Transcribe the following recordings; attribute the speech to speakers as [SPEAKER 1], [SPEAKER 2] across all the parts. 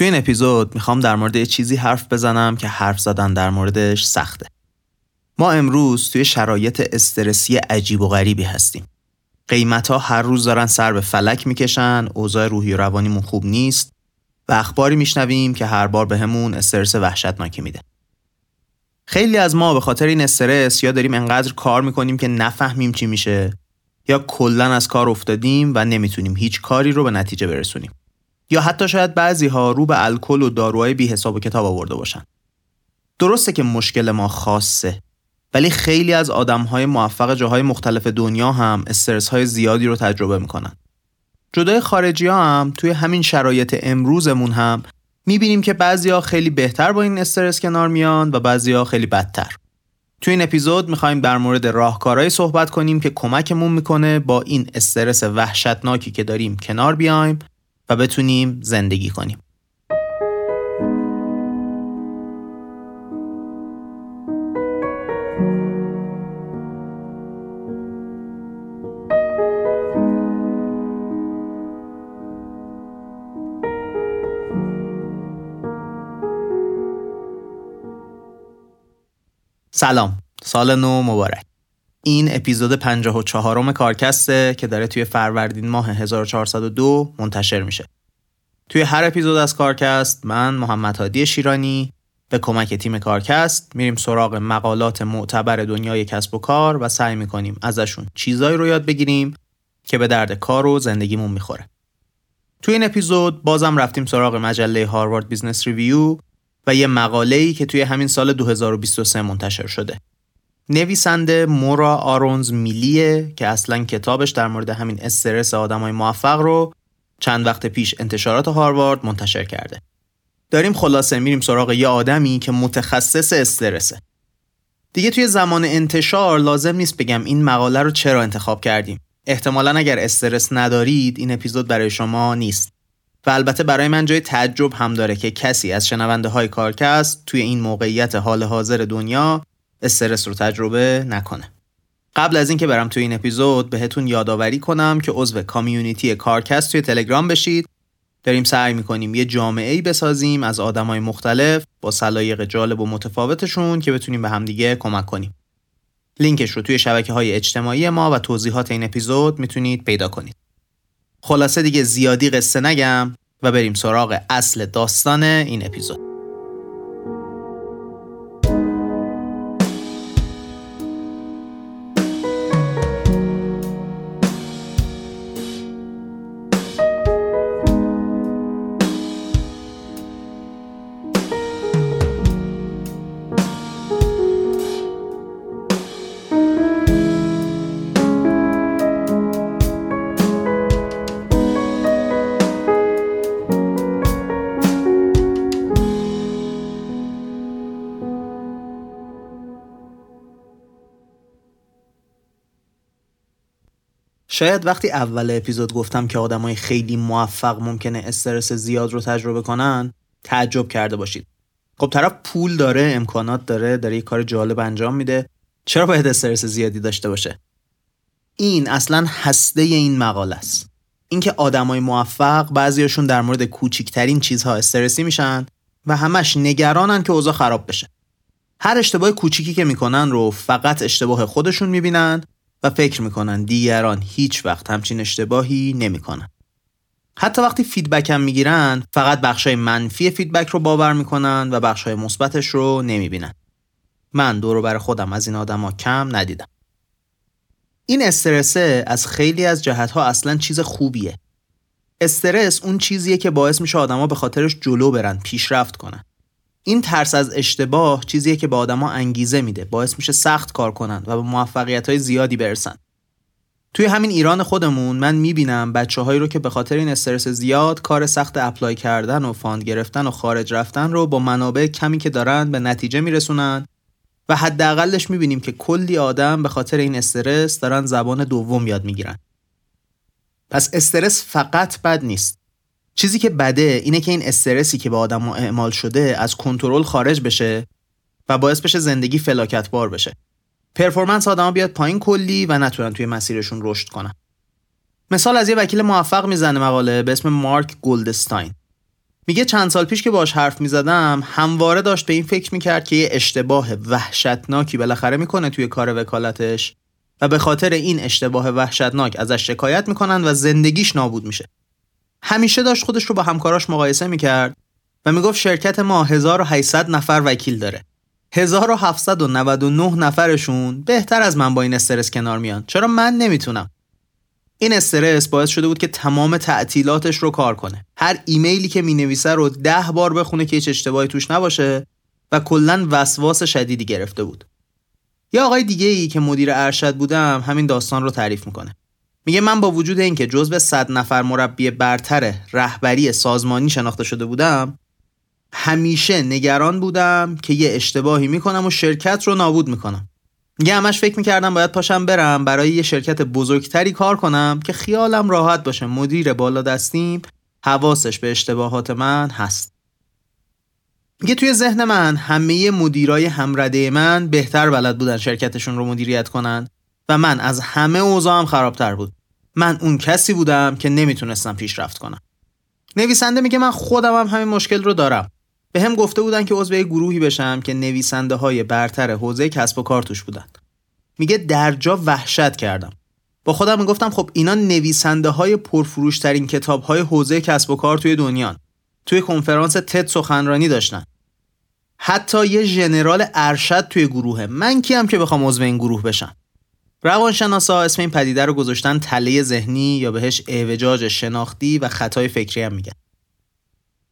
[SPEAKER 1] توی این اپیزود می‌خوام در مورد یه چیزی حرف بزنم که حرف زدن در موردش سخته. ما امروز توی شرایط استرسی عجیب و غریبی هستیم. قیمت ها هر روز دارن سر به فلک می‌کشن، اوضاع روحی و روانیمون خوب نیست و اخباری میشنویم که هر بار بهمون به استرس وحشتناکی میده. خیلی از ما به خاطر این استرس یا داریم انقدر کار می‌کنیم که نفهمیم چی میشه یا کلا از کار افتادیم و نمی‌تونیم هیچ کاری رو به نتیجه برسونیم. یا حتی شاید بعضی ها رو به الکل و داروهای بی حساب و کتاب آورده باشن. درسته که مشکل ما خاصه ولی خیلی از آدم های موفق جاهای مختلف دنیا هم استرس های زیادی رو تجربه می‌کنن. جدای خارجی ها هم توی همین شرایط امروزمون هم می‌بینیم که بعضیا خیلی بهتر با این استرس کنار میان و بعضیا خیلی بدتر. توی این اپیزود می‌خوایم در مورد راهکارهایی صحبت کنیم که کمکمون می‌کنه با این استرس وحشتناکی که داریم کنار بیایم و بتونیم زندگی کنیم. سلام سال نو مبارک این اپیزود 54 م کارکسته که داره توی فروردین ماه 1402 منتشر میشه توی هر اپیزود از کارکست من محمد هادی شیرانی به کمک تیم کارکست میریم سراغ مقالات معتبر دنیای کسب و کار و سعی می‌کنیم ازشون چیزایی رو یاد بگیریم که به درد کار و زندگیمون می‌خوره توی این اپیزود بازم رفتیم سراغ مجله Harvard Business Review و یه مقاله‌ای که توی همین سال 2023 منتشر شده. نویسنده مورا آرونز میلیه که اصلا کتابش در مورد همین استرس آدمای موفق رو چند وقت پیش انتشارات هاروارد منتشر کرده. داریم خلاصه میریم سراغ یه آدمی که متخصص استرسه. دیگه توی زمان انتشار لازم نیست بگم این مقاله رو چرا انتخاب کردیم. احتمالا اگر استرس ندارید این اپیزود برای شما نیست. و البته برای من جای تعجب هم داره که کسی از شنونده های کارکست توی این موقعیت حال حاضر دنیا استرس رو تجربه نکنه. قبل از اینکه برم توی این اپیزود بهتون یادآوری کنم که عضو کامیونیتی کارکست توی تلگرام بشید. داریم سعی می‌کنیم یه جامعه ای بسازیم از آدمای مختلف با سلایق جالب و متفاوتشون که بتونیم به همدیگه کمک کنیم. لینکش رو توی شبکه های اجتماعی ما و توضیحات این اپیزود می‌تونید پیدا کنید. خلاصه دیگه زیادی قصه نگم و بریم سراغ اصل داستان این اپیزود شاید وقتی اول اپیزود گفتم که آدمای خیلی موفق ممکنه استرس زیاد رو تجربه کنن تعجب کرده باشید. خب طرف پول داره امکانات داره داره یه کار جالب انجام میده. چرا باید استرس زیادی داشته باشه؟ این اصلا هسته این مقاله است. اینکه آدمای موفق بعضیاشون در مورد کوچیکترین چیزها استرسی میشن و همش نگرانن که اوضاع خراب بشه. هر اشتباه کوچیکی که می‌کنن رو فقط اشتباه خودشون می‌بینن و فکر می‌کنن دیگران هیچ وقت همچین اشتباهی نمی‌کنن. حتی وقتی feedback هم می‌گیرن فقط بخشای منفی feedback رو باور می‌کنن و بخشای مثبتش رو نمی‌بینن. من دور بر خودم از این آدما کم ندیدم. این استرسه از خیلی از جهتها اصلا چیز خوبیه. استرس اون چیزیه که باعث میشه آدما به خاطرش جلو برن، پیشرفت کنن. این ترس از اشتباه چیزیه که به آدما انگیزه میده. باعث میشه سخت کار کنن و به موفقیت های زیادی برسن. توی همین ایران خودمون من می‌بینم بچه هایی رو که به خاطر این استرس زیاد کار سخت apply کردن و fund گرفتن و خارج رفتن رو با منابع کمی که دارن به نتیجه میرسونن و حداقلش می‌بینیم که کلی آدم به خاطر این استرس دارن زبان دوم یاد می‌گیرن. پس استرس فقط بد نیست. چیزی که بده اینه که این استرسی که به آدم اعمال شده از کنترل خارج بشه و باعث بشه زندگی فلاکت بار بشه. پرفورمنس آدما بیاد پایین کلی و نتونن توی مسیرشون رشد کنن. مثال از یه وکیل موفق می‌زنه مقاله به اسم مارک گولدستاین. میگه چند سال پیش که باش حرف می‌زدم همواره داشت به این فکر می‌کرد که یه اشتباه وحشتناکی بالاخره می‌کنه توی کار وکالتش و به خاطر این اشتباه وحشتناک ازش شکایت می‌کنن و زندگیش نابود میشه. همیشه داشت خودش رو با همکاراش مقایسه می‌کرد و می‌گفت شرکت ما 1800 نفر وکیل داره. 1799 نفرشون بهتر از من با این استرس کنار میان. چرا من نمی‌تونم؟ این استرس باعث شده بود که تمام تعطیلاتش رو کار کنه. هر ایمیلی که می‌نویسه رو ده بار بخونه که هیچ اشتباهی توش نباشه و کلا وسواس شدیدی گرفته بود. یا آقای دیگه ای که مدیر ارشد بودم همین داستان رو تعریف می‌کنه. میگه من با وجود اینکه جزو 100 نفر مربی برتر رهبری سازمانی شناخته شده بودم همیشه نگران بودم که یه اشتباهی می‌کنم و شرکت رو نابود می‌کنم. میگه همش فکر می‌کردم باید پاشم برم برای یه شرکت بزرگتری کار کنم که خیالم راحت باشه. مدیر بالا دستیم حواسش به اشتباهات من هست. میگه توی ذهن من همه مدیرای همرده من بهتر بلد بودن شرکتشون رو مدیریت کنن. و من از همه اوضاعم خرابتر بود. من اون کسی بودم که نمی‌تونستم پیشرفت کنم. نویسنده میگه من خودم هم همین مشکل رو دارم. به هم گفته بودن که عضو گروهی بشم که نویسنده های برتر حوزه کسب و کار توش بودن. میگه درجا وحشت کردم. با خودم می‌گفتم خب اینا نویسنده های پرفروشترین کتاب های حوزه کسب و کار توی دنیا توی کنفرانس تد سخنرانی داشتن. حتی یه ژنرال ارشد توی گروهه. من کیم که بخوام عضو این گروه بشم؟ روانشناسا اسم این پدیده رو گذاشتن تله ذهنی یا بهش اعوجاج شناختی و خطای فکری هم میگن.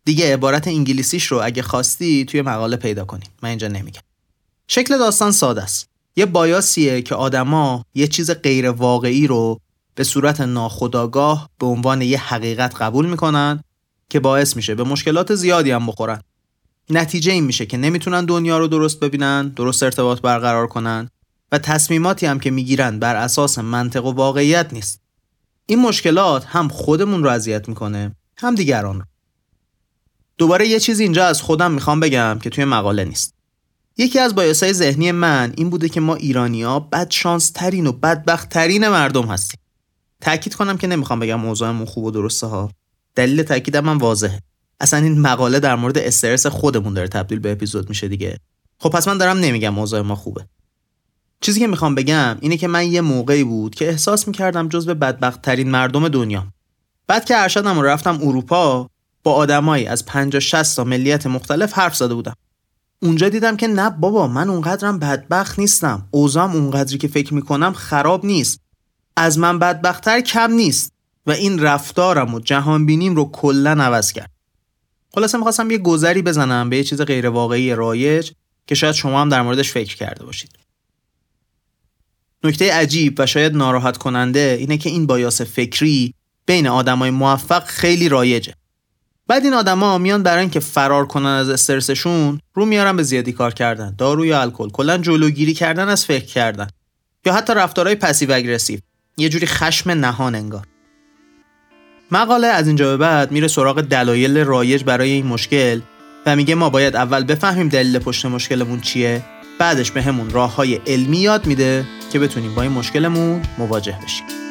[SPEAKER 1] دیگه عبارت انگلیسیش رو اگه خواستی توی مقاله پیدا کنی. من اینجا نمیگم. شکل داستان ساده است. یه بایاسیه که آدما یه چیز غیر واقعی رو به صورت ناخودآگاه به عنوان یه حقیقت قبول می‌کنن که باعث میشه به مشکلات زیادی هم بخورن. نتیجه این میشه که نمی‌تونن دنیا رو درست ببینن درست ارتباط برقرار کنن. و تصمیماتی هم که می‌گیرن بر اساس منطق و واقعیت نیست. این مشکلات هم خودمون رو اذیت می‌کنه هم دیگران رو. دوباره یه چیز اینجا از خودم می‌خوام بگم که توی مقاله نیست. یکی از بایاسای ذهنی من این بوده که ما ایرانیا بد شانس ترین و بدبخت ترین مردم هستیم. تاکید کنم که نمی‌خوام بگم موضوعمون خوب و درسته ها. دلیل تاکیدم من واضحه. اصلا این مقاله در مورد استرس خودمون داره تبدیل به اپیزود میشه دیگه. خب پس من دارم نمیگم موضوع ما خوبه. چیزی که می‌خوام بگم اینه که من یه موقعی بود که احساس می‌کردم جز به بدبخت ترین مردم دنیا. بعد که ارشدم و رفتم اروپا با آدمایی از 50 60 تا ملیت مختلف حرف زده بودم. اونجا دیدم که نه بابا من اونقدرم بدبخت نیستم. اوضاعم اونقدری که فکر می‌کنم خراب نیست. از من بدبختتر کم نیست. و این رفتارم و جهانبینیم رو کلا عوض کرد. خلاصه می‌خواستم یه گذری بزنم به یه چیز غیر واقعی رایج که شاید شما هم در موردش فکر کرده باشید. نکته عجیب و شاید ناراحت کننده اینه که این bias فکری بین آدمای موفق خیلی رایجه. بعد این آدما میان برای اینکه فرار کنن از استرسشون رو میارن به زیادی کار کردن. دارو یا الکل. کلا جلوگیری کردن از فکر کردن. یا حتی رفتارهای passive aggressive. یه جوری خشم نهان انگار. مقاله از اینجا به بعد میره سراغ دلایل رایج برای این مشکل و میگه ما باید اول بفهمیم دلیل پشت مشکلمون چیه. بعدش به همون راه های علمی یاد میده که بتونیم با این مشکلمون مواجه بشیم.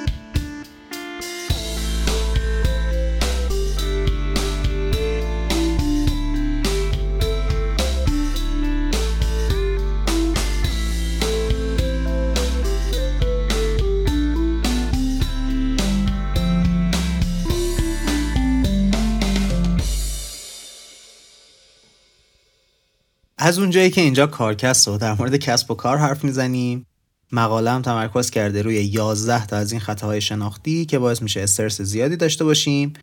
[SPEAKER 1] از اونجایی که اینجا کارکست و در مورد کسب و کار حرف می‌زنیم مقاله هم تمرکز کرده روی 11 تا از این خطاهای شناختی که باعث میشه استرس زیادی داشته باشیم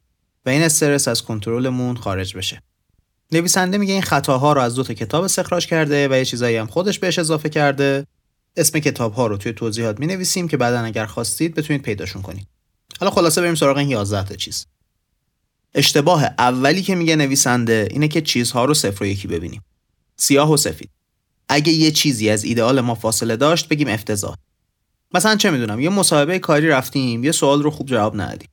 [SPEAKER 1] و این استرس از کنترلمون خارج بشه. نویسنده میگه این خطاها رو از دو تا کتاب استخراج کرده و یه چیزایی هم خودش بهش اضافه کرده. اسم کتاب ها رو توی توضیحات می نویسیم که بعدا اگر خواستید بتونید پیداشون کنید. حالا خلاصه بریم سراغ این 11 تا چیز. اشتباه اولی که میگه نویسنده اینه که چیزها رو صفر و یکی ببینیم. سیاه و سفید. اگه یه چیزی از ایدئال ما فاصله داشت بگیم افتضاح. مثلا چه می‌دونم یه مصاحبه کاری رفتیم یه سوال رو خوب جواب ندادیم.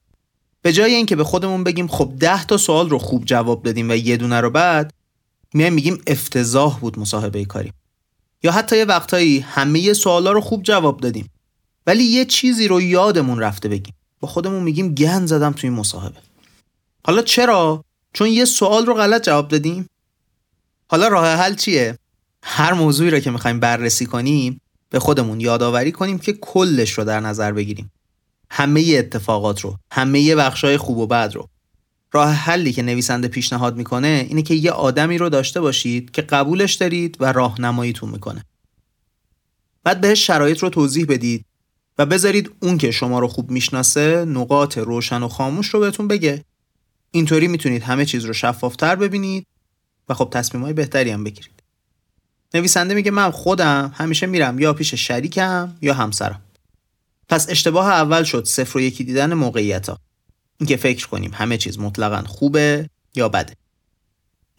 [SPEAKER 1] به جای اینکه به خودمون بگیم خب ده تا سوال رو خوب جواب دادیم و یه دونه رو بعد میایم میگیم افتضاح بود مصاحبه کاری یا حتی یه وقتایی همه سوالا رو خوب جواب دادیم ولی یه چیزی رو یادمون رفته بگیم. با خودمون میگیم گند زدم توی مصاحبه. حالا چرا؟ چون یه سوال رو غلط جواب دادیم. حالا راه حل چیه؟ هر موضوعی را که می‌خوایم بررسی کنیم به خودمون یادآوری کنیم که کلش رو در نظر بگیریم. همه اتفاقات رو همه بخشای خوب و بد رو. راه حلی که نویسنده پیشنهاد می‌کنه اینه که یه آدمی رو داشته باشید که قبولش دارید و راهنماییتون می‌کنه. بعد بهش شرایط رو توضیح بدید و بذارید اون که شما رو خوب می‌شناسه نقاط روشن و خاموش رو بهتون بگه. اینطوری می‌تونید همه چیز رو شفافتر ببینید و خب تصمیم های بهتری هم بگیرید. نویسنده میگه من خودم همیشه میرم یا پیش شریکم یا همسرم. پس اشتباه اول شد صفر و یکی دیدن موقعیت ها اینکه فکر کنیم همه چیز مطلقا خوبه یا بده.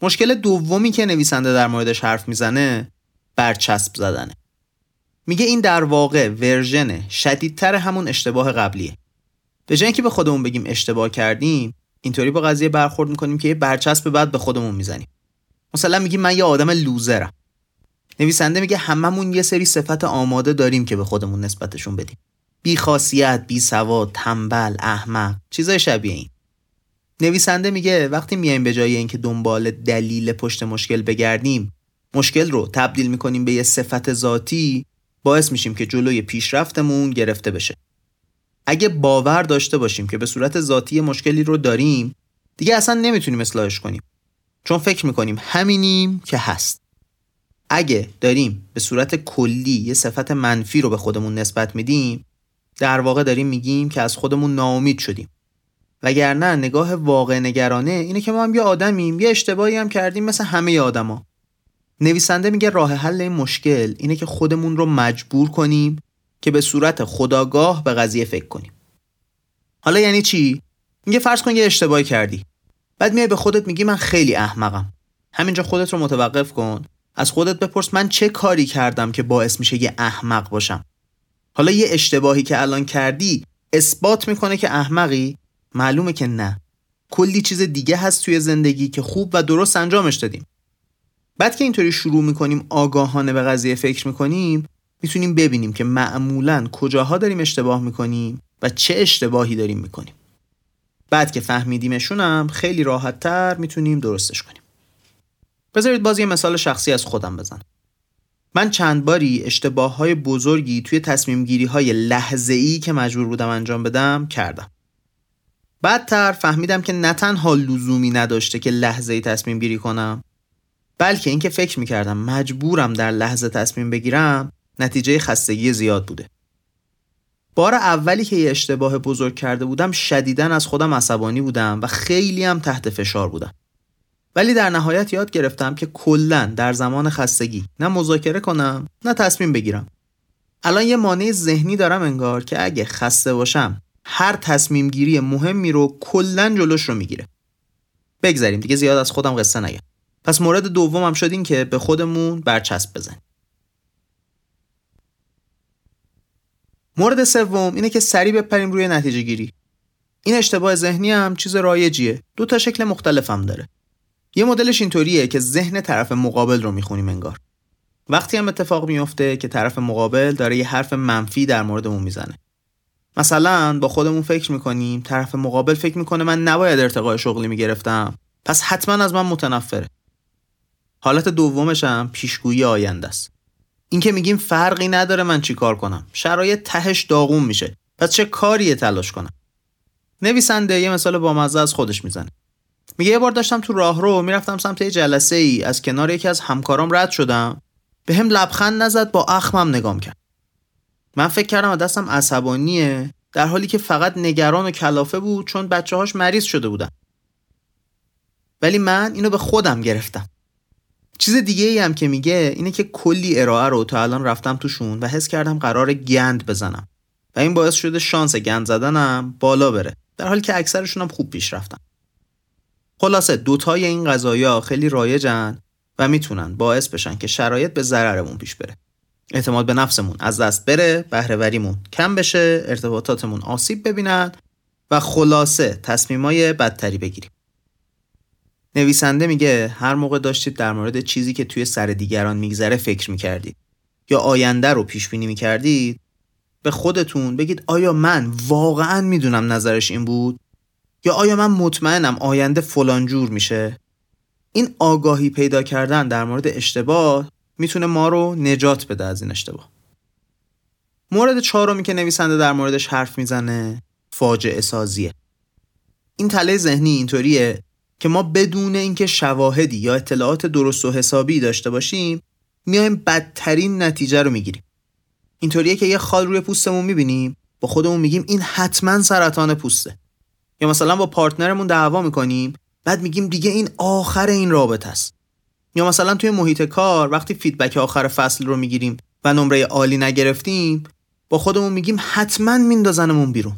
[SPEAKER 1] مشکل دومی که نویسنده در موردش حرف می‌زنه برچسب زدنه. میگه این در واقع ورژن شدیدتر همون اشتباه قبلیه. به جای اینکه به خودمون بگیم اشتباه کردیم اینطوری با قضیه برخورد می‌کنیم که یه برچسب بعد به خودمون می‌زنیم. مثلا میگیم من یه آدم لوزرم نویسنده میگه هممون یه سری صفت آماده داریم که به خودمون نسبتشون بدیم بیخاصیت، بیسواد، تنبل، احمق، چیزای شبیه این. نویسنده میگه وقتی میایم به جای اینکه دنبال دلیل پشت مشکل بگردیم، مشکل رو تبدیل می‌کنیم به یه صفت ذاتی، باعث میشیم که جلوی پیشرفتمون گرفته بشه. اگه باور داشته باشیم که به صورت ذاتی مشکلی رو داریم، دیگه اصلا نمی‌تونیم اصلاحش کنیم. چون فکر می‌کنیم همینیم که هست. اگه داریم به صورت کلی یه صفت منفی رو به خودمون نسبت میدیم در واقع داریم میگیم که از خودمون ناامید شدیم. وگرنه نگاه واقع نگرانه اینه که ما هم یه آدمیم یه اشتباهی هم کردیم مثل همه آدما. نویسنده میگه راه حل این مشکل اینه که خودمون رو مجبور کنیم که به صورت خداگاه به قضیه فکر کنیم. حالا یعنی چی؟ میگه فرض کن یه اشتباهی کردی. بعد میای به خودت میگی من خیلی احمقم. همینجا خودت رو متوقف کن. از خودت بپرس من چه کاری کردم که باعث میشه یه احمق باشم. حالا یه اشتباهی که الان کردی اثبات می‌کنه که احمقی؟ معلومه که نه. کلی چیز دیگه هست توی زندگی که خوب و درست انجامش دادیم. بعد که اینطوری شروع می‌کنیم آگاهانه به قضیه فکر می‌کنیم می‌تونیم ببینیم که معمولا کجاها داریم اشتباه می‌کنیم و چه اشتباهی داریم می‌کنیم. بعد که فهمیدیمشونم خیلی راحتتر می‌تونیم درستش کنیم بذارید باز یه مثال شخصی از خودم بزنم من چند باری اشتباه های بزرگی توی تصمیم گیری های لحظه ای که مجبور بودم انجام بدم کردم. بعدتر فهمیدم که نه تنها لزومی نداشته که لحظه ای تصمیم گیری کنم بلکه اینکه فکر می‌کردم مجبورم در لحظه تصمیم بگیرم نتیجه خستگی زیاد بوده. بار اولی که یه اشتباه بزرگ کرده بودم شدیدن از خودم عصبانی بودم و خیلی هم تحت فشار بودم. ولی در نهایت یاد گرفتم که کلا در زمان خستگی نه مذاکره کنم نه تصمیم بگیرم. الان یه مانع ذهنی دارم انگار که اگه خسته باشم هر تصمیم گیری مهمی رو کلا جلوش رو می‌گیره. بگذاریم دیگه زیاد از خودم قصه نگم. پس مورد دومم شد این که به خودمون برچسب بزنیم. مورد سوم اینه که سریع بپریم روی نتیجه گیری. این اشتباه ذهنی هم چیز رایجیه. دو تا شکل مختلفم داره. یه مدلش اینطوریه که ذهن طرف مقابل رو می‌خونیم انگار. وقتی هم اتفاق میفته که طرف مقابل داره یه حرف منفی در موردمون می‌زنه. مثلا با خودمون فکر می‌کنیم طرف مقابل فکر می‌کنه من نباید ارتقای شغلی می‌گرفتم. پس حتما از من متنفره. حالت دومش هم پیشگویی آینده است. اینکه میگیم فرقی نداره من چی کار کنم. شرایط تهش داغون میشه. پس چه کاریه تلاش کنم؟ نویسنده یه مثال با مزه از خودش می‌زنه. میگه یه بار داشتم تو راهرو می‌رفتم سمت یه جلسه ای از کنار یکی از همکارام رد شدم. به هم لبخند نزد با اخمم نگام کرد. من فکر کردم دستم عصبانیه در حالی که فقط نگران و کلافه بود چون بچه هاش مریض شده بودن. ولی من اینو به خودم گرفتم. چیز دیگه ای هم که میگه اینه که کلی ارائه رو تا الان رفتم توشون و حس کردم قرار گند بزنم. و این باعث شده شانس گند زدنم بالا بره. در حالی که اکثرشون هم خوب پیش رفتم خلاصه دوتای این قضایا خیلی رایجن و می‌تونن باعث بشن که شرایط به ضررمون پیش بره. اعتماد به نفسمون از دست بره بهرهوریمون کم بشه ارتباطاتمون آسیب ببینن و خلاصه تصمیمای بدتری بگیریم. نویسنده میگه هر موقع داشتید در مورد چیزی که توی سر دیگران میگذره فکر می‌کردید یا آینده رو پیش بینی می‌کردید به خودتون بگید آیا من واقعا می‌دونم نظرش این بود؟ یا آیا من مطمئنم آینده فلانجور میشه؟ این آگاهی پیدا کردن در مورد اشتباه می‌تونه ما رو نجات بده از این اشتباه. مورد چهارمی که نویسنده در موردش حرف می‌زنه فاجعه سازیه این تله ذهنی اینطوریه که ما بدون اینکه شواهدی یا اطلاعات درست و حسابی داشته باشیم میایم بدترین نتیجه رو می‌گیریم. اینطوریه که یه خال روی پوستمون می‌بینیم با خودمون میگیم این حتما سرطان پوسته. یا مثلا با partner مون دعوا می‌کنیم بعد میگیم دیگه این آخر این رابطه است. یا مثلا توی محیط کار وقتی feedback آخر فصل رو می‌گیریم و نمره عالی نگرفتیم با خودمون میگیم حتما میندازنمون بیرون.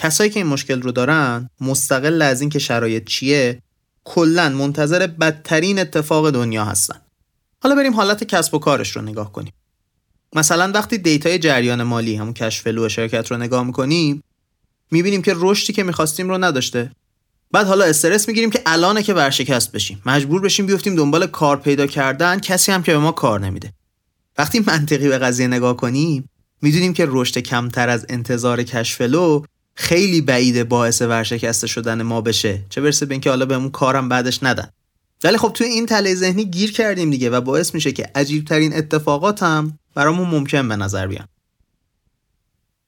[SPEAKER 1] کسایی که این مشکل رو دارن مستقل از این که شرایط چیه کلا منتظر بدترین اتفاق دنیا هستن. حالا بریم حالت کسب و کارش رو نگاه کنیم. مثلا وقتی data ی جریان مالی همون cash flow شرکت رو نگاه می‌کنیم می‌بینیم که رشدی که می‌خواستیم رو نداشته. بعد حالا استرس می‌گیریم که الانه که ورشکست بشیم. مجبور بشیم بیفتیم دنبال کار پیدا کردن کسی هم که به ما کار نمیده. وقتی منطقی به قضیه نگاه کنیم می‌دونیم که رشد کمتر از انتظار کشفلو خیلی بعیده باعث ورشکسته شدن ما بشه. چه برسه به اینکه حالا بهمون کارم بعدش ندن. ولی خب توی این تله ذهنی گیر کردیم دیگه و باعث میشه که عجیب ترین اتفاقات هم برامون ممکن به نظر بیان.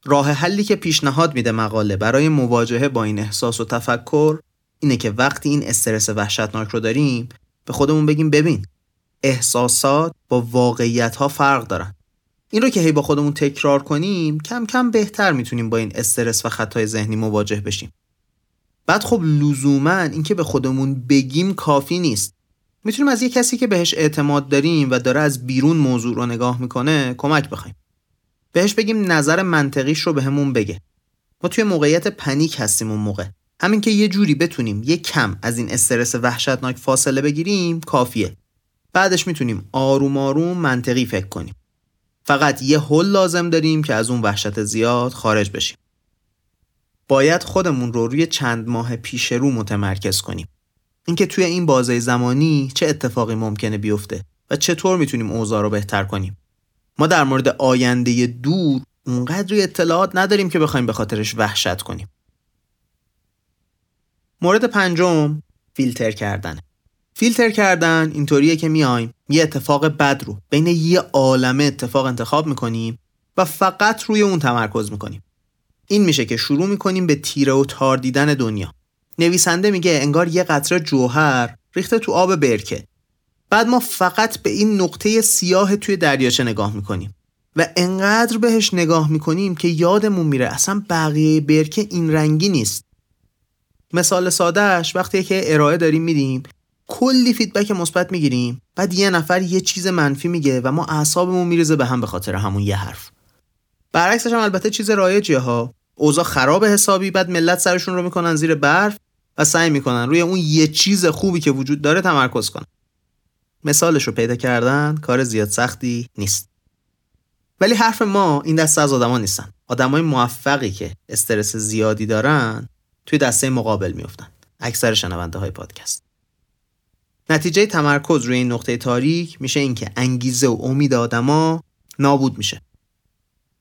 [SPEAKER 1] راه حلی که پیشنهاد میده مقاله برای مواجهه با این احساس و تفکر اینه که وقتی این استرس وحشتناک رو داریم به خودمون بگیم ببین احساسات با واقعیت ها فرق دارن. این رو که هی با خودمون تکرار کنیم کم کم بهتر می‌تونیم با این استرس و خطای ذهنی مواجه بشیم. بعد خب لزوما اینکه به خودمون بگیم کافی نیست. می‌تونیم از یه کسی که بهش اعتماد داریم و داره از بیرون موضوع رو نگاه می‌کنه کمک بخوایم. بهش بگیم نظر منطقیش رو بهمون به بگه. ما توی موقعیت پنیک هستیم اون موقع. همین که یه جوری بتونیم یه کم از این استرس وحشتناک فاصله بگیریم کافیه. بعدش می‌تونیم آروم آروم منطقی فکر کنیم. فقط یه حل لازم داریم که از اون وحشت زیاد خارج بشیم. باید خودمون رو روی چند ماه پیش رو متمرکز کنیم. اینکه توی این بازه زمانی چه اتفاقی ممکنه بیفته و چطور می‌تونیم اوضاع رو بهتر کنیم. ما در مورد آینده دور اونقدری اطلاعات نداریم که بخوایم به خاطرش وحشت کنیم. مورد پنجم فیلتر کردن. فیلتر کردن اینطوریه که میایم یه اتفاق بد رو بین یه عالمه اتفاق انتخاب می‌کنیم و فقط روی اون تمرکز می‌کنیم. این میشه که شروع می‌کنیم به تیره و تار دیدن دنیا. نویسنده میگه انگار یه قطره جوهر ریخته تو آب برکه. بعد ما فقط به این نقطه سیاه توی دریاچه نگاه می‌کنیم و انقدر بهش نگاه می‌کنیم که یادمون میره اصلا بقیه برکه این رنگی نیست. مثال سادهش وقتی که ارائه داریم میدیم کلی فیدبک مثبت می‌گیریم. بعد یه نفر یه چیز منفی میگه و ما اعصابمون میریزه به هم به خاطر همون یه حرف. برعکسش هم البته چیز رایجیه ها. اوضاع خراب حسابی بعد ملت سرشون رو می‌کنن زیر برف و سعی می‌کنن روی اون یه چیز خوبی که وجود داره تمرکز کنن. مثالش رو پیدا کردن کار زیاد سختی نیست. ولی حرف ما این دسته از آدما نیستن. آدمای موفقی که استرس زیادی دارن توی دسته مقابل میفتن اکثر شنونده های پادکست. نتیجه تمرکز روی این نقطه تاریک میشه اینکه انگیزه و امید آدما نابود میشه.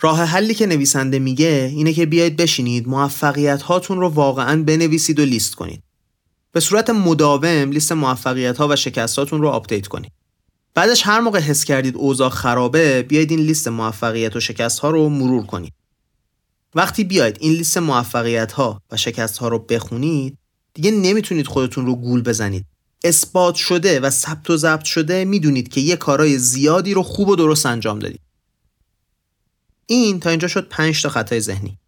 [SPEAKER 1] راه حلی که نویسنده میگه اینه که بیاید بشینید موفقیت هاتون رو واقعا بنویسید و لیست کنید. به صورت مداوم لیست موفقیت ها و شکستاتون رو update کنید. بعدش هر موقع حس کردید اوضاع خرابه بیاید این لیست موفقیت و شکست ها رو مرور کنید. وقتی بیاید این لیست موفقیت ها و شکست ها رو بخونید دیگه نمی‌تونید خودتون رو گول بزنید. اثبات شده و ثبت و ضبط شده می‌دونید که یه کارای زیادی رو خوب و درست انجام دادید این تا اینجا شد 5 تا خطای ذهنی.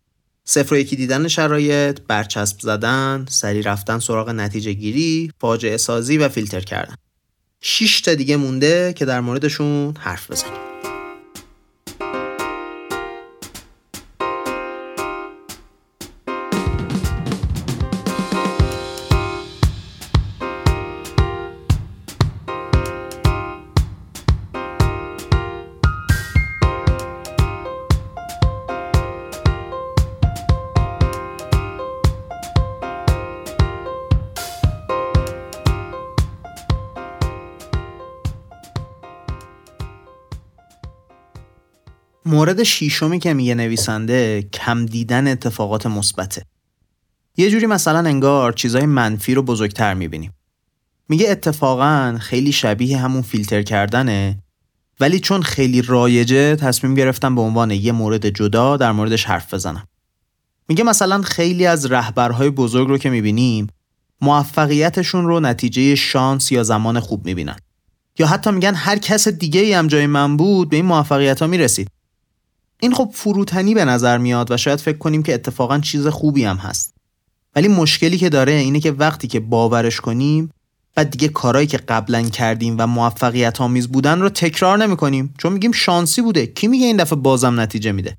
[SPEAKER 1] صفر و یکی دیدن شرایط برچسب زدن سری رفتن سراغ نتیجه گیری فاجعه سازی و فیلتر کردن. 6 تا دیگه مونده که در موردشون حرف بزنیم. مورد شیشمی که میگه نویسنده کم دیدن اتفاقات مثبته. یه جوری مثلا انگار چیزای منفی رو بزرگتر می‌بینیم. میگه اتفاقا خیلی شبیه همون فیلتر کردنه ولی چون خیلی رایجه تصمیم گرفتم به عنوان یه مورد جدا در موردش حرف بزنم. میگه مثلا خیلی از رهبرهای بزرگ رو که می‌بینیم موفقیتشون رو نتیجه شانس یا زمان خوب می‌بینن. یا حتی میگن هر کس دیگه ای هم جای من بود به این موفقیت ها می‌رسید. این خب فروتنی به نظر میاد و شاید فکر کنیم که اتفاقا چیز خوبی هم هست. ولی مشکلی که داره اینه که وقتی که باورش کنیم بعد دیگه کارهایی که قبلا کردیم و موفقیت آمیز بودن رو تکرار نمی‌کنیم. چون میگیم شانسی بوده. کی میگه این دفعه بازم نتیجه میده؟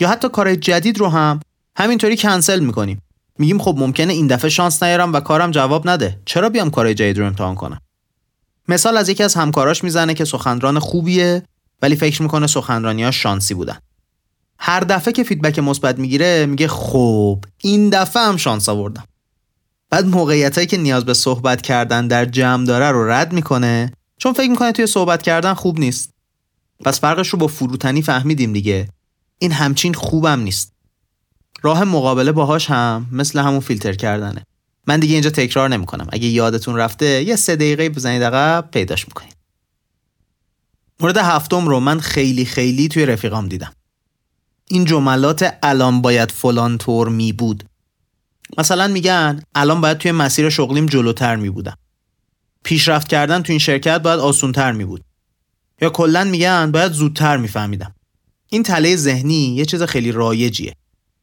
[SPEAKER 1] یا حتی کارهای جدید رو هم همینطوری کنسل می‌کنیم. میگیم خب ممکنه این دفعه شانس نیارم و کارم جواب نده. چرا بیام کارهای جدید رو امتحان کنم؟ مثال از یکی از همکاراش می‌زنه که سخنران خوبیه. ولی فکر می‌کنه سخنرانیاش شانسی بودن. هر دفعه که فیدبک مثبت می‌گیره میگه خب این دفعه هم شانس آوردم. بعد موقعیت هایی که نیاز به صحبت کردن در جمع داره رو رد می‌کنه چون فکر می‌کنه توی صحبت کردن خوب نیست. پس فرقش رو با فروتنی فهمیدیم دیگه. این همچین خوبم نیست. راه مقابله باهاش هم مثل همون فیلتر کردنه. من دیگه اینجا تکرار نمی‌کنم. اگه یادتون رفته یه سه دقیقه بزنید عقب پیداش می‌کنید. مورد هفتم رو من خیلی خیلی توی رفیقام دیدم. این جملات الان باید فلان طور می بود. مثلا میگن الان باید توی مسیر شغلیم جلوتر می بودم. پیشرفت کردن توی این شرکت باید آسونتر می بود. یا کلا میگن باید زودتر میفهمیدم. این تله ذهنی یه چیز خیلی رایجیه.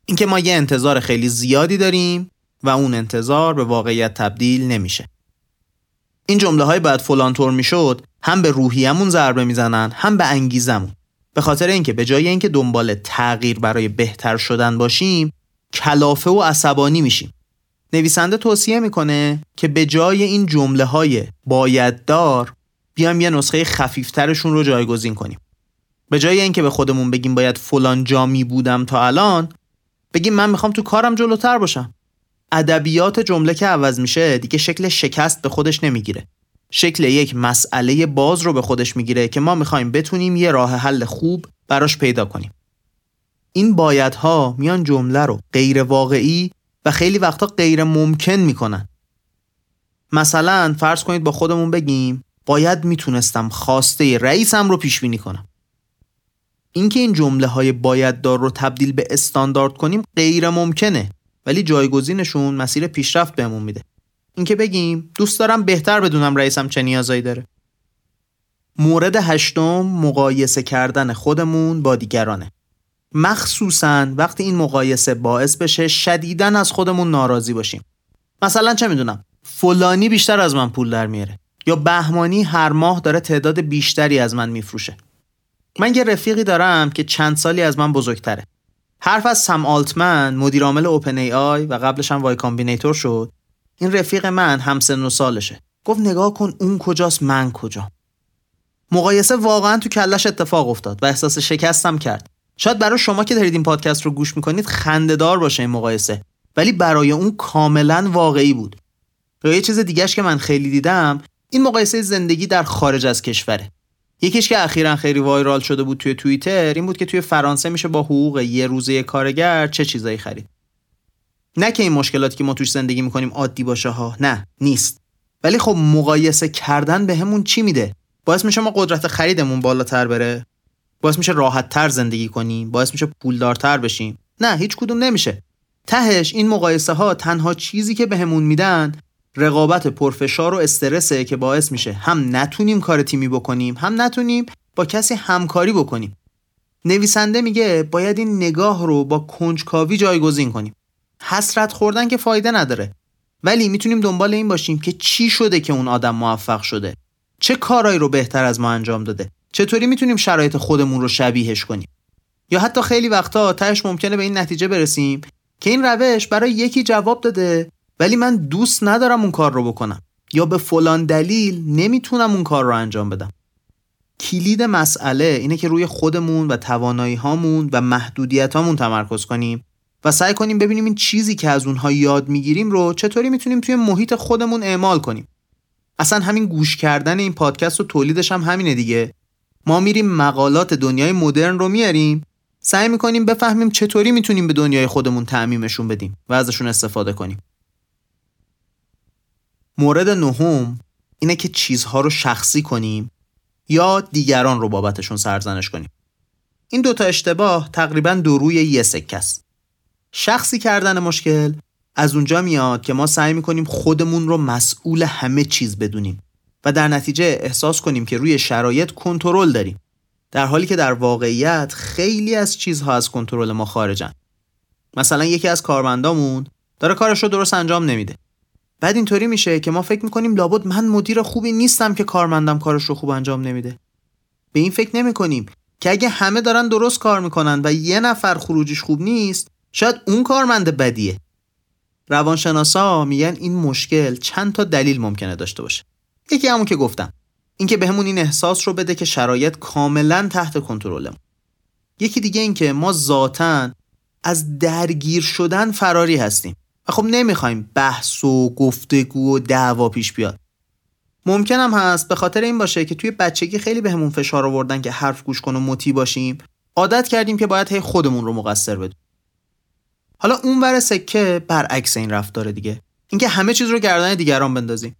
[SPEAKER 1] اینکه ما یه انتظار خیلی زیادی داریم و اون انتظار به واقعیت تبدیل نمیشه. این جمله های باید فلان طور می‌شد هم به روحیمون ضربه می‌زنن هم به انگیزمون به خاطر اینکه به جای اینکه دنبال تغییر برای بهتر شدن باشیم کلافه و عصبانی میشیم. نویسنده توصیه می‌کنه که به جای این جمله های باید دار بیام یه نسخه خفیفترشون رو جایگزین کنیم. به جای اینکه به خودمون بگیم باید فلان جا می بودم تا الان بگیم من می‌خوام تو کارم جلوتر باشم. ادبیات جمله که عوض میشه دیگه شکل شکست به خودش نمی‌گیره. شکل یک مسئله باز رو به خودش می‌گیره که ما می‌خوایم بتونیم یه راه حل خوب براش پیدا کنیم. این بایدها میان جمله رو غیر واقعی و خیلی وقتا غیر ممکن می‌کنن. مثلا فرض کنید با خودمون بگیم باید می‌تونستم خواسته رئیسم رو پیش بینی کنم. اینکه این جمله های باید دار رو تبدیل به استاندارد کنیم غیر ممکنه ولی جایگزینشون مسیر پیشرفت بهمون میده. اینکه بگیم دوست دارم بهتر بدونم رئیسم چه نیازایی داره. مورد هشتم مقایسه کردن خودمون با دیگرانه. مخصوصا وقتی این مقایسه باعث بشه شدیدن از خودمون ناراضی باشیم. مثلا چه می‌دونم فلانی بیشتر از من پول در میاره یا بهمانی هر ماه داره تعداد بیشتری از من میفروشه. من یه رفیقی دارم که چند سالی از من بزرگتره. حرف از سم آلتمن مدیر عامل OpenAI و قبلش هم Y Combinator شد. این رفیق من هم سن و سالشه. گفت نگاه کن اون کجاست من کجا. مقایسه واقعا تو کلش اتفاق افتاد و احساس شکستم کرد. شاید برای شما که دارید این پادکست رو گوش می‌کنید خندهدار باشه این مقایسه ولی برای اون کاملا واقعی بود. یا یه چیز دیگهش که من خیلی دیدم این مقایسه زندگی در خارج از کشوره. یکیش که اخیرا خیلی وایرال شده بود توی توییتر این بود که توی فرانسه میشه با حقوق یه روزه کارگر چه چیزایی خرید. نه که این مشکلاتی که ما توش زندگی می‌کنیم عادی باشه ها نه نیست. ولی خب مقایسه کردن به همون چی میده؟ باعث میشه ما قدرت خریدمون بالاتر بره؟ باعث میشه راحت تر زندگی کنیم؟ باعث میشه پولدارتر بشیم؟ نه هیچ کدوم نمیشه. تهش این مقایسه ها تنها چیزی که بهمون میدن رقابت پرفشار و استرسه که باعث میشه هم نتونیم کار تیمی بکنیم هم نتونیم با کسی همکاری بکنیم. نویسنده میگه باید این نگاه رو با کنجکاوی جایگزین کنیم. حسرت خوردن که فایده نداره. ولی می‌تونیم دنبال این باشیم که چی شده که اون آدم موفق شده. چه کارایی رو بهتر از ما انجام داده. چطوری می‌تونیم شرایط خودمون رو شبیهش کنیم؟ یا حتی خیلی وقتا تهش ممکنه به این نتیجه برسیم که این روش برای یکی جواب داده ولی من دوست ندارم اون کار رو بکنم. یا به فلان دلیل نمی‌تونم اون کار رو انجام بدم. کلید مسئله اینه که روی خودمون و توانایی هامون و محدودیت هامون تمرکز کنیم و سعی کنیم ببینیم این چیزی که از اونها یاد می‌گیریم رو چطوری می‌تونیم توی محیط خودمون اعمال کنیم. اصلا همین گوش کردن این پادکست و تولیدش هم همینه دیگه. ما میریم مقالات دنیای مدرن رو میاریم سعی می‌کنیم بفهمیم چطوری می‌تونیم به دنیای خودمون تعمیمشون بدیم و ازشون استفاده کنیم. مورد نهم اینه که چیزها رو شخصی کنیم یا دیگران رو بابتشون سرزنش کنیم. این دوتا اشتباه تقریبا دو روی یه سکه است. شخصی کردن مشکل از اونجا میاد که ما سعی می‌کنیم خودمون رو مسئول همه چیز بدونیم و در نتیجه احساس کنیم که روی شرایط کنترل داریم. در حالی که در واقعیت خیلی از چیزها از کنترل ما خارجن. مثلا یکی از کارمندامون داره کارش رو درست انجام نمیده. بعد اینطوری میشه که ما فکر می‌کنیم لابد من مدیر خوبی نیستم که کارمندم کارش رو خوب انجام نمیده. به این فکر نمی‌کنیم که اگه همه دارن درست کار می‌کنن و یه نفر خروجیش خوب نیست شاید اون کارمند بدیه. روانشناسا میگن این مشکل چند تا دلیل ممکنه داشته باشه. یکی همون که گفتم. اینکه بهمون این احساس رو بده که شرایط کاملا تحت کنترلمون. یکی دیگه اینکه ما ذاتا از درگیر شدن فراری هستیم و خب نمی‌خوایم بحث و گفتگو و دعوا پیش بیاد. ممکنم هست به خاطر این باشه که توی بچگی خیلی بهمون فشار آوردن که حرف گوش کن و مطیع باشیم. عادت کردیم که باید هی خودمون رو مقصر بدونیم. حالا اون ور سکه برعکس این رفتار دیگه. اینکه همه چیز رو گردن دیگران بندازیم.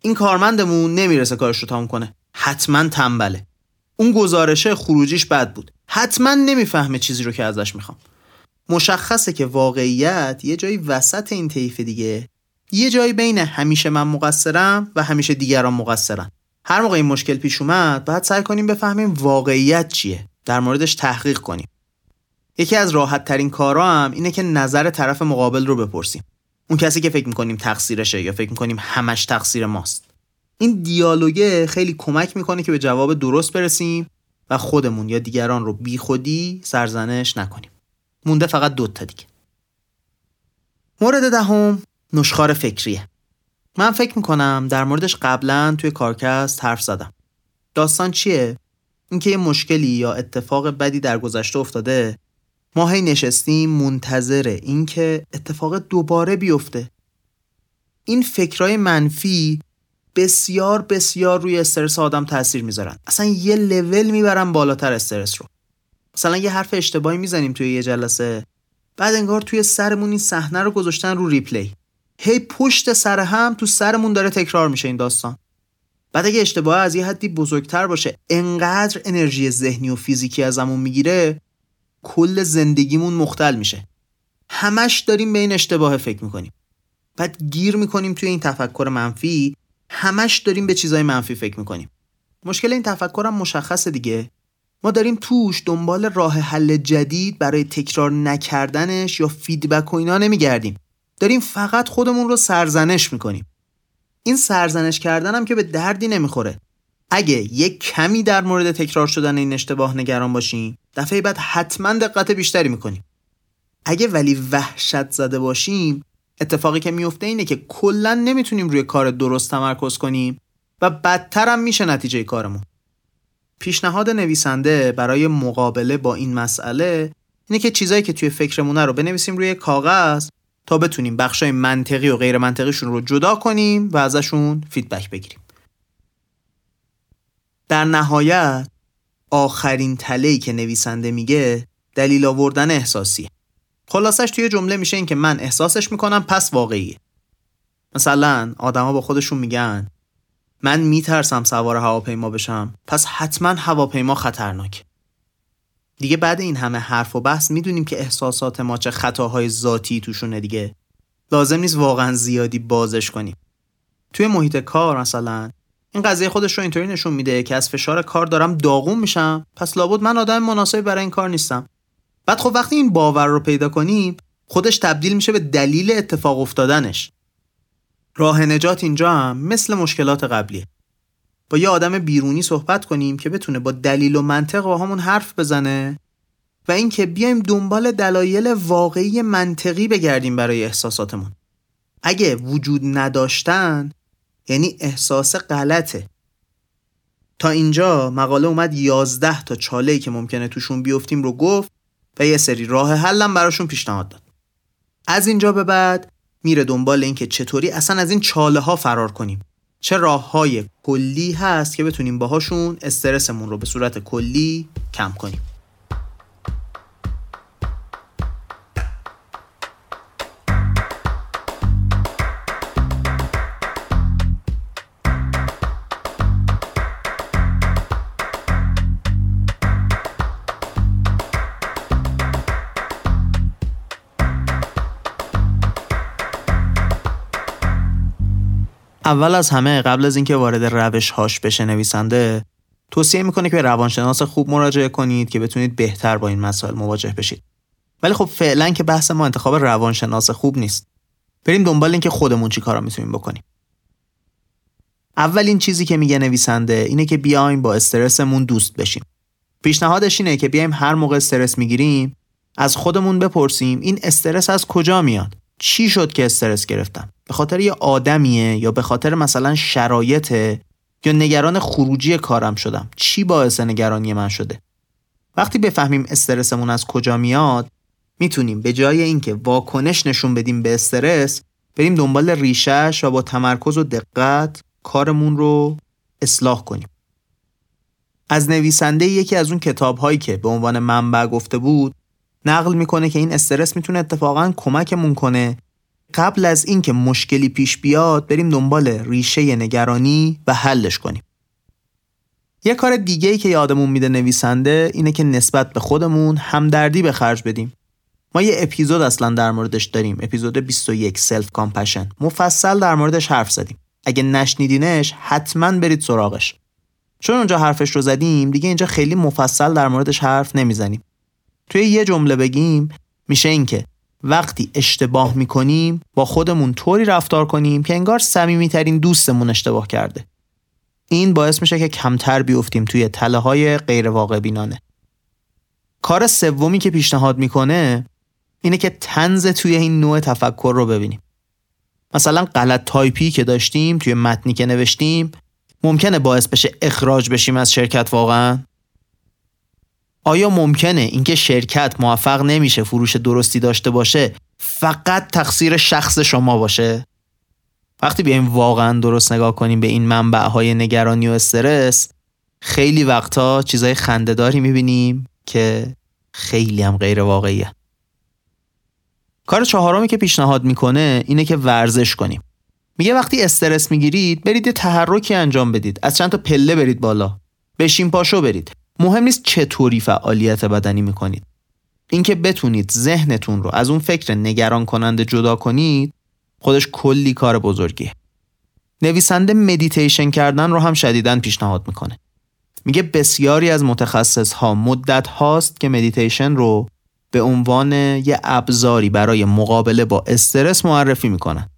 [SPEAKER 1] این کارمندمون نمی‌رسه کارش رو تموم کنه. حتما تنبله. اون گزارشه خروجیش بد بود. حتما نمی‌فهمه چیزی رو که ازش می‌خوام. مشخصه که واقعیت یه جایی وسط این طیف دیگه یه جایی بین همیشه من مقصرم و همیشه دیگران مقصرن. هر موقع این مشکل پیش اومد باید سعی کنیم بفهمیم واقعیت چیه. در موردش تحقیق کنیم. یکی از راحت ترین کارا هم اینه که نظر طرف مقابل رو بپرسیم. اون کسی که فکر می‌کنیم تقصیرشه یا فکر می‌کنیم همش تقصیر ماست. این دیالوگه خیلی کمک می‌کنه که به جواب درست برسیم و خودمون یا دیگران رو بیخودی سرزنش نکنیم. مونده فقط دوتا دیگه. مورد دهم نشخار فکریه. من فکر می‌کنم در موردش قبلا توی کارکست حرف زدم. داستان چیه؟ اینکه یه مشکلی یا اتفاق بدی در گذشته افتاده ما هی نشستیم منتظر اینکه اتفاق دوباره بیفته. این فکرای منفی بسیار بسیار روی استرس آدم تاثیر می‌ذارن. اصلا یه لول می‌برن بالاتر استرس رو. مثلا یه حرف اشتباهی می‌زنیم توی یه جلسه بعد انگار توی سرمون این صحنه رو گذاشتن رو ریپلی. هی پشت سر هم تو سرمون داره تکرار میشه این داستان. بعد اگه اشتباه از یه حدی بزرگتر باشه انقدر انرژی ذهنی و فیزیکی ازمون می‌گیره کل زندگیمون مختل میشه. همش داریم به این اشتباه فکر می‌کنیم. بعد گیر می‌کنیم توی این تفکر منفی همش داریم به چیزای منفی فکر می‌کنیم. مشکل این تفکر هم مشخصه دیگه. ما داریم توش دنبال راه حل جدید برای تکرار نکردنش یا فیدبک و اینا نمیگردیم. داریم فقط خودمون رو سرزنش می‌کنیم. این سرزنش کردن هم که به دردی نمی‌خوره. اگه یک کمی در مورد تکرار شدن این اشتباه نگران باشیم دفعه بعد حتما دقت بیشتری می‌کنیم. اگه ولی وحشت زده باشیم اتفاقی که میفته اینه که کلا نمی‌تونیم روی کار درست تمرکز کنیم و بدتر هم میشه نتیجه کارمون. پیشنهاد نویسنده برای مقابله با این مسئله اینه که چیزایی که توی فکرمونه رو بنویسیم روی کاغذ تا بتونیم بخشای منطقی و غیر منطقیشون رو جدا کنیم و ازشون فیدبک بگیریم. در نهایت آخرین تلهی که نویسنده میگه دلیل آوردن احساسیه. خلاصش توی جمله میشه این که من احساسش می‌کنم پس واقعیه. مثلا آدما با خودشون میگن من میترسم سوار هواپیما بشم پس حتما هواپیما خطرناک دیگه بعد این همه حرف و بحث می‌دونیم که احساسات ما چه خطاهای ذاتی توشونه دیگه. لازم نیست واقعا زیادی بازش کنیم. توی محیط کار مثلا این قضیه خودش رو اینطوری نشون میده که از فشار کار دارم داغون میشم. پس لابد من آدم مناسبی برای این کار نیستم. بعد خب وقتی این باور رو پیدا کنیم خودش تبدیل میشه به دلیل اتفاق افتادنش. راه نجات اینجا هم مثل مشکلات قبلیه با یه آدم بیرونی صحبت کنیم که بتونه با دلیل و منطق با همون حرف بزنه و اینکه بیایم دنبال دلایل واقعی منطقی بگردیم برای احساساتمون. اگه وجود نداشتن یعنی احساس غلطه. تا اینجا مقاله اومد 11 تا چاله که ممکنه توشون بیفتیم رو گفت و یه سری راه حلم براشون پیشنهاد داد. از اینجا به بعد میره دنبال اینکه چطوری اصلا از این چاله ها فرار کنیم. چه راه های کلی هست که بتونیم باهاشون استرسمون رو به صورت کلی کم کنیم. اول از همه قبل از اینکه وارد روش هاش بشه نویسنده توصیه می‌کنه که به روانشناس خوب مراجعه کنید که بتونید بهتر با این مسائل مواجه بشید. ولی خب فعلا که بحث ما انتخاب روانشناس خوب نیست. بریم دنبال اینکه خودمون چی کارا می‌تونیم بکنیم. اولین چیزی که میگه نویسنده اینه که بیایم با استرسمون دوست بشیم. پیشنهادش اینه که بیایم هر موقع استرس می‌گیریم از خودمون بپرسیم این استرس از کجا میاد. چی شد که استرس گرفتم؟ به خاطر یه آدمیه یا به خاطر مثلا شرایطه یا نگران خروجی کارم شدم؟ چی باعث نگرانی من شده؟ وقتی بفهمیم استرسمون از کجا میاد می‌تونیم به جای اینکه واکنش نشون بدیم به استرس بریم دنبال ریشش و با تمرکز و دقت کارمون رو اصلاح کنیم. از نویسنده یکی از اون کتاب هایی که به عنوان منبع گفته بود نقل می‌کنه که این استرس می‌تونه اتفاقا کمکمون کنه. قبل از اینکه مشکلی پیش بیاد بریم دنبال ریشه نگرانی و حلش کنیم. یه کار دیگه ای که یادمون میده نویسنده اینه که نسبت به خودمون همدردی به خرج بدیم. ما یه اپیزود اصلا در موردش داریم اپیزود 21 self compassion مفصل در موردش حرف زدیم. اگه نشنیدینش حتما برید سراغش. چون اونجا حرفش رو زدیم دیگه اینجا خیلی مفصل در موردش حرف نمی‌زنیم. توی یه جمله بگیم میشه اینکه وقتی اشتباه می‌کنیم با خودمون طوری رفتار کنیم که انگار صمیمیترین دوستمون اشتباه کرده. این باعث میشه که کمتر بیفتیم توی تله های غیر واقع بینانه. کار سومی که پیشنهاد می‌کنه اینه که تنز توی این نوع تفکر رو ببینیم. مثلا غلط تایپی که داشتیم توی متنی که نوشتیم ممکنه باعث بشه اخراج بشیم از شرکت واقعا. آیا ممکنه اینکه شرکت موفق نمیشه فروش درستی داشته باشه فقط تقصیر شخص شما باشه؟ وقتی بیایم واقعا درست نگاه کنیم به این منبع های نگرانی و استرس خیلی وقتا چیزای خندهداری می‌بینیم که خیلی هم غیر واقعیه کار چهارمی که پیشنهاد می‌کنه اینه که ورزش کنیم. میگه وقتی استرس می‌گیرید برید یه تحرکی انجام بدید. از چند تا پله برید بالا. بشین پاشو برید. مهم نیست چطوری فعالیت بدنی می‌کنید. اینکه بتونید ذهنتون رو از اون فکر نگران کننده جدا کنید خودش کلی کار بزرگیه. نویسنده مدیتیشن کردن رو هم شدیداً پیشنهاد می‌کنه. میگه بسیاری از متخصص ها مدت هاست که مدیتیشن رو به عنوان یه ابزاری برای مقابله با استرس معرفی می‌کنن.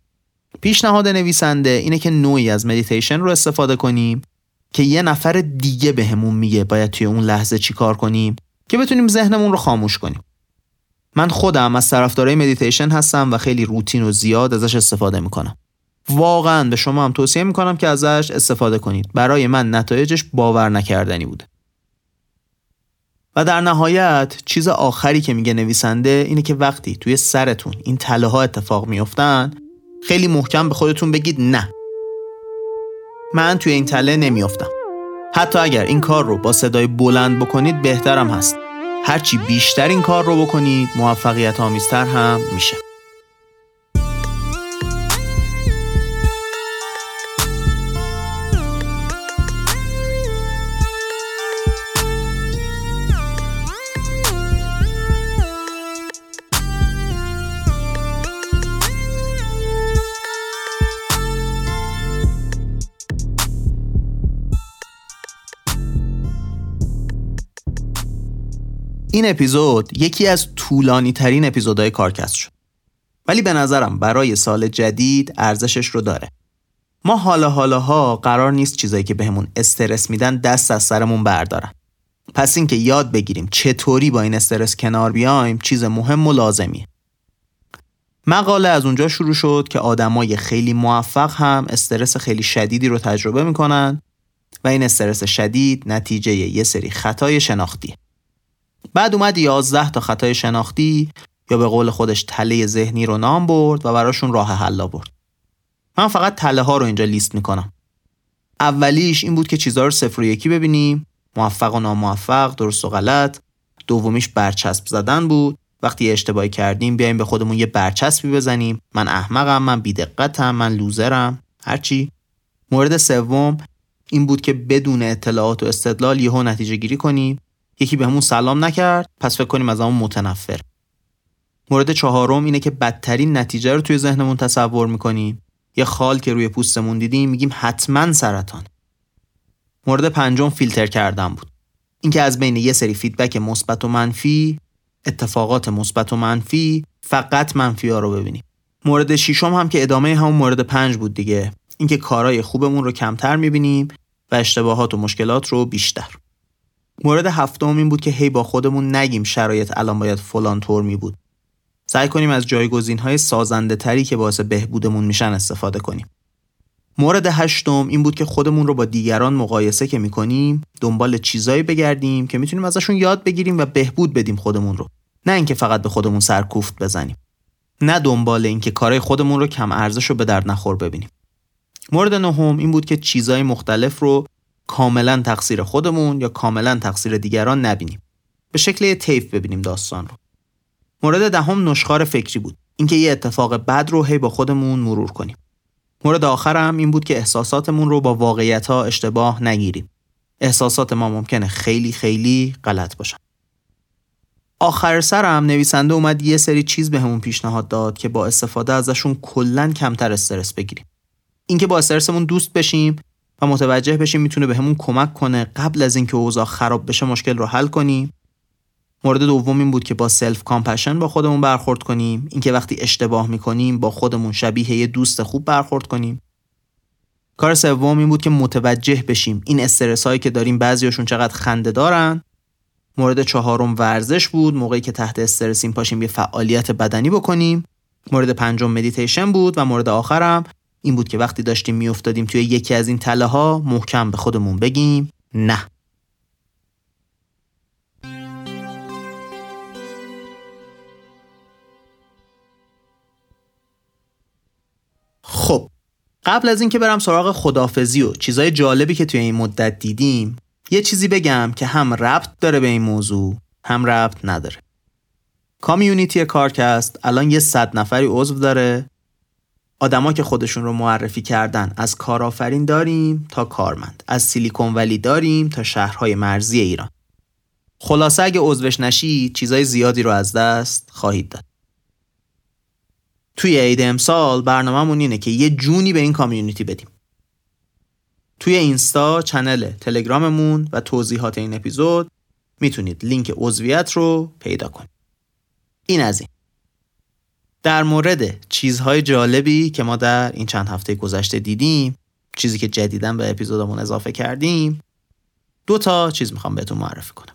[SPEAKER 1] پیشنهاد نویسنده اینه که نوعی از مدیتیشن رو استفاده کنیم که یه نفر دیگه بهمون میگه باید توی اون لحظه چی کار کنیم که بتونیم ذهنمون رو خاموش کنیم. من خودم از طرفدارای مدیتیشن هستم و خیلی روتین و زیاد ازش استفاده می‌کنم. واقعا به شما هم توصیه می‌کنم که ازش استفاده کنید. برای من نتایجش باور نکردنی بوده. و در نهایت چیز آخری که میگه نویسنده اینه که وقتی توی سرتون این تله ها اتفاق میفتن خیلی محکم به خودتون بگید نه. من توی این تله نمیافتم. حتی اگر این کار رو با صدای بلند بکنید بهترم هست. هرچی بیشتر این کار رو بکنید موفقیت آمیزتر هم میشه. این اپیزود یکی از طولانی ترین اپیزودهای کارکست شد. ولی به نظرم برای سال جدید ارزشش رو داره. ما حالا حالاها قرار نیست چیزایی که بهمون استرس میدن دست از سرمون بردارن. پس اینکه یاد بگیریم چطوری با این استرس کنار بیایم چیز مهم و لازمیه. مقاله از اونجا شروع شد که آدمای خیلی موفق هم استرس خیلی شدیدی رو تجربه می‌کنن و این استرس شدید نتیجه یه سری خطای شناختیه. بعد اومد 11 تا خطای شناختی یا به قول خودش تله ذهنی رو نام برد و براشون راه حل آورد. من فقط تله ها رو اینجا لیست می‌کنم. اولیش این بود که چیزها رو صفر و یکی ببینیم، موفق و ناموفق، درست و غلط. دومیش برچسب زدن بود. وقتی اشتباهی کردیم بیایم به خودمون یه برچسبی بزنیم. من احمقم، من بیدقتم، من لوزرم، هرچی. مورد سوم این بود که بدون اطلاعات و استدلال یهو نتیجه گیری کنیم یکی به همون سلام نکرد پس فکر کنیم از همون متنفر. مورد چهارم اینه که بدترین نتیجه رو توی ذهنمون تصور می‌کنیم. یه خال که روی پوستمون دیدیم میگیم حتما سرطان. مورد پنجم فیلتر کردن بود. اینکه از بین یه سری فیدبک مثبت و منفی اتفاقات مثبت و منفی فقط منفی ها رو ببینیم. مورد ششم هم که ادامه همون مورد پنج بود دیگه. اینکه کارهای خوبمون رو کمتر می‌بینیم و اشتباهات و مشکلات رو بیشتر. مورد هفتم این بود که هی با خودمون نگیم شرایط الان باید فلان طور می بود. سعی کنیم از جایگزین های سازنده تری که باعث بهبودمون میشن استفاده کنیم. مورد هشتم این بود که خودمون رو با دیگران مقایسه که می‌کنیم دنبال چیزایی بگردیم که می‌تونیم ازشون یاد بگیریم و بهبود بدیم خودمون رو. نه اینکه فقط به خودمون سرکوفت بزنیم. نه دنبال اینکه کارهای خودمون رو کم ارزش رو به درد نخور ببینیم. مورد نهم این بود که چیزهای مختلف رو کاملا تقصیر خودمون یا کاملا تقصیر دیگران نبینیم. به شکل تیف ببینیم داستان رو. مورد دهم نشخار فکری بود. اینکه یه اتفاق بد رو هی با خودمون مرور کنیم. مورد آخرم این بود که احساساتمون رو با واقعیت ها اشتباه نگیریم. احساسات ما ممکنه خیلی خیلی غلط باشن. آخر سرم نویسنده اومد یه سری چیز بهمون پیشنهاد داد که با استفاده ازشون کلا کمتر استرس بگیریم. اینکه با استرسمون دوست بشیم متوجه بشیم می‌تونه بهمون کمک کنه قبل از اینکه اوضاع خراب بشه مشکل رو حل کنیم مورد دوم این بود که با self compassion با خودمون برخورد کنیم. اینکه وقتی اشتباه می‌کنیم با خودمون شبیه یه دوست خوب برخورد کنیم. کار سوم این بود که متوجه بشیم این استرس هایی که داریم بعضیاشون چقدر خنده دارن. مورد چهارم ورزش بود موقعی که تحت استرسیم پاشیم یه فعالیت بدنی بکنیم. مورد پنجم مدیتیشن بود و مورد آخرم. این بود که وقتی داشتیم میافتادیم توی یکی از این تله ها محکم به خودمون بگیم نه. خب قبل از اینکه برم سراغ خدافزی و چیزای جالبی که توی این مدت دیدیم یه چیزی بگم که هم ربط داره به این موضوع هم ربط نداره. کامیونیتی کارکست الان یه صد نفری عضو داره. آدما که خودشون رو معرفی کردن از کارآفرین داریم تا کارمند از سیلیکون ولی داریم تا شهرهای مرزی ایران. خلاصه اگه عضوش نشی چیزای زیادی رو از دست خواهید داد. توی عید امسال برنامهمون اینه که یه جونی به این کامیونیتی بدیم. توی اینستا چنل تلگراممون و توضیحات این اپیزود می‌تونید لینک عضویت رو پیدا کنید. این از این. در مورد چیزهای جالبی که ما در این چند هفته گذشته دیدیم چیزی که جدیدن به اپیزودمون اضافه کردیم دو تا چیز می‌خوام بهتون معرفی کنم.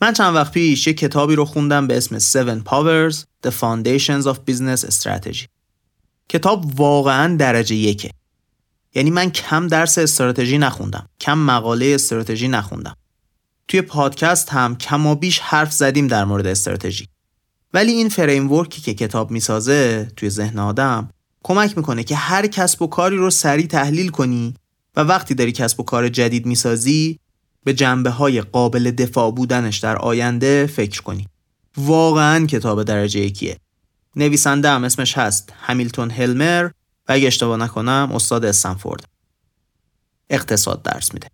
[SPEAKER 1] من چند وقت پیش یک کتابی رو خوندم به اسم Seven Powers The Foundations of Business Strategy. کتاب واقعا درجه یکه. یعنی من کم درس استراتژی نخوندم کم مقاله استراتژی نخوندم. توی پادکست هم کم و بیش حرف زدیم در مورد استراتژی. ولی این فریمورکی که کتاب می‌سازه توی ذهن آدم کمک می‌کنه که هر کسب و کاری رو سریع تحلیل کنی و وقتی داری کسب و کار جدید می‌سازی به جنبه های قابل دفاع بودنش در آینده فکر کنی. واقعا کتاب درجه یکیه. نویسنده هم اسمش هست همیلتون هلمر و اگه اشتباه نکنم استاد استنفورد. اقتصاد درس میده.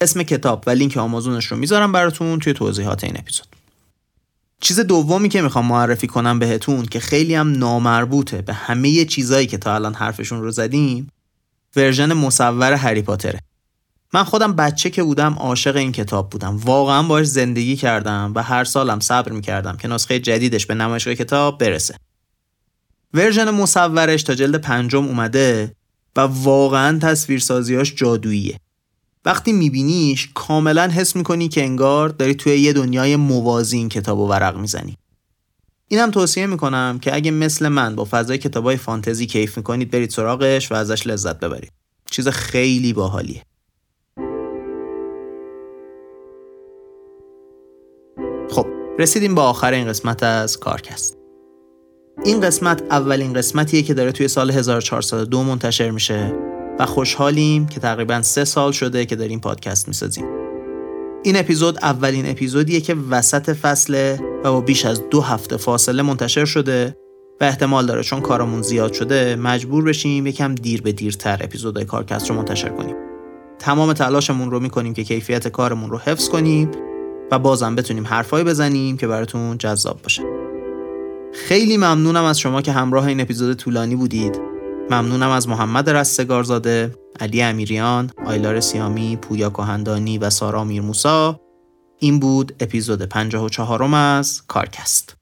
[SPEAKER 1] اسم کتاب و لینک آمازونش رو می‌ذارم براتون توی توضیحات این اپیزود. چیز دومی که می‌خوام معرفی کنم بهتون که خیلی هم نامربوطه به همه چیزایی که تا الان حرفشون رو زدیم ورژن مصور هری پاتره. من خودم بچه که بودم عاشق این کتاب بودم. واقعا باش زندگی کردم و هر سالم صبر می‌کردم که نسخه جدیدش به نمایشگاه کتاب برسه. ورژن مصورش تا جلد پنجم اومده و واقعا تصویرسازیاش جادوییه. وقتی میبینیش کاملا حس می‌کنی که انگار داری توی یه دنیای موازی این کتاب و ورق می‌زنی. اینم توصیه می‌کنم که اگه مثل من با فضای کتابای فانتزی کیف می‌کنید برید سراغش و ازش لذت ببرید. چیز خیلی باحالیه. خب رسیدیم با آخر این قسمت از کارکست. این قسمت اولین قسمتیه که داره توی سال 1402 منتشر میشه. و خوشحالیم که تقریبا سه سال شده که داریم پادکست می‌سازیم. این اپیزود اولین اپیزودیه که وسط فصله و با بیش از دو هفته فاصله منتشر شده و احتمال داره چون کارمون زیاد شده مجبور بشیم یکم دیر به دیرتر اپیزودهای کارکست رو منتشر کنیم. تمام تلاشمون رو می‌کنیم که کیفیت کارمون رو حفظ کنیم و بازم بتونیم حرفایی بزنیم که براتون جذاب باشه. خیلی ممنونم از شما که همراه این اپیزود طولانی بودید. ممنونم از محمد رستگارزاده علی امیریان آیلار سیامی پویا کهندانی و سارا میرموسا. این بود اپیزود 54 از کارکست.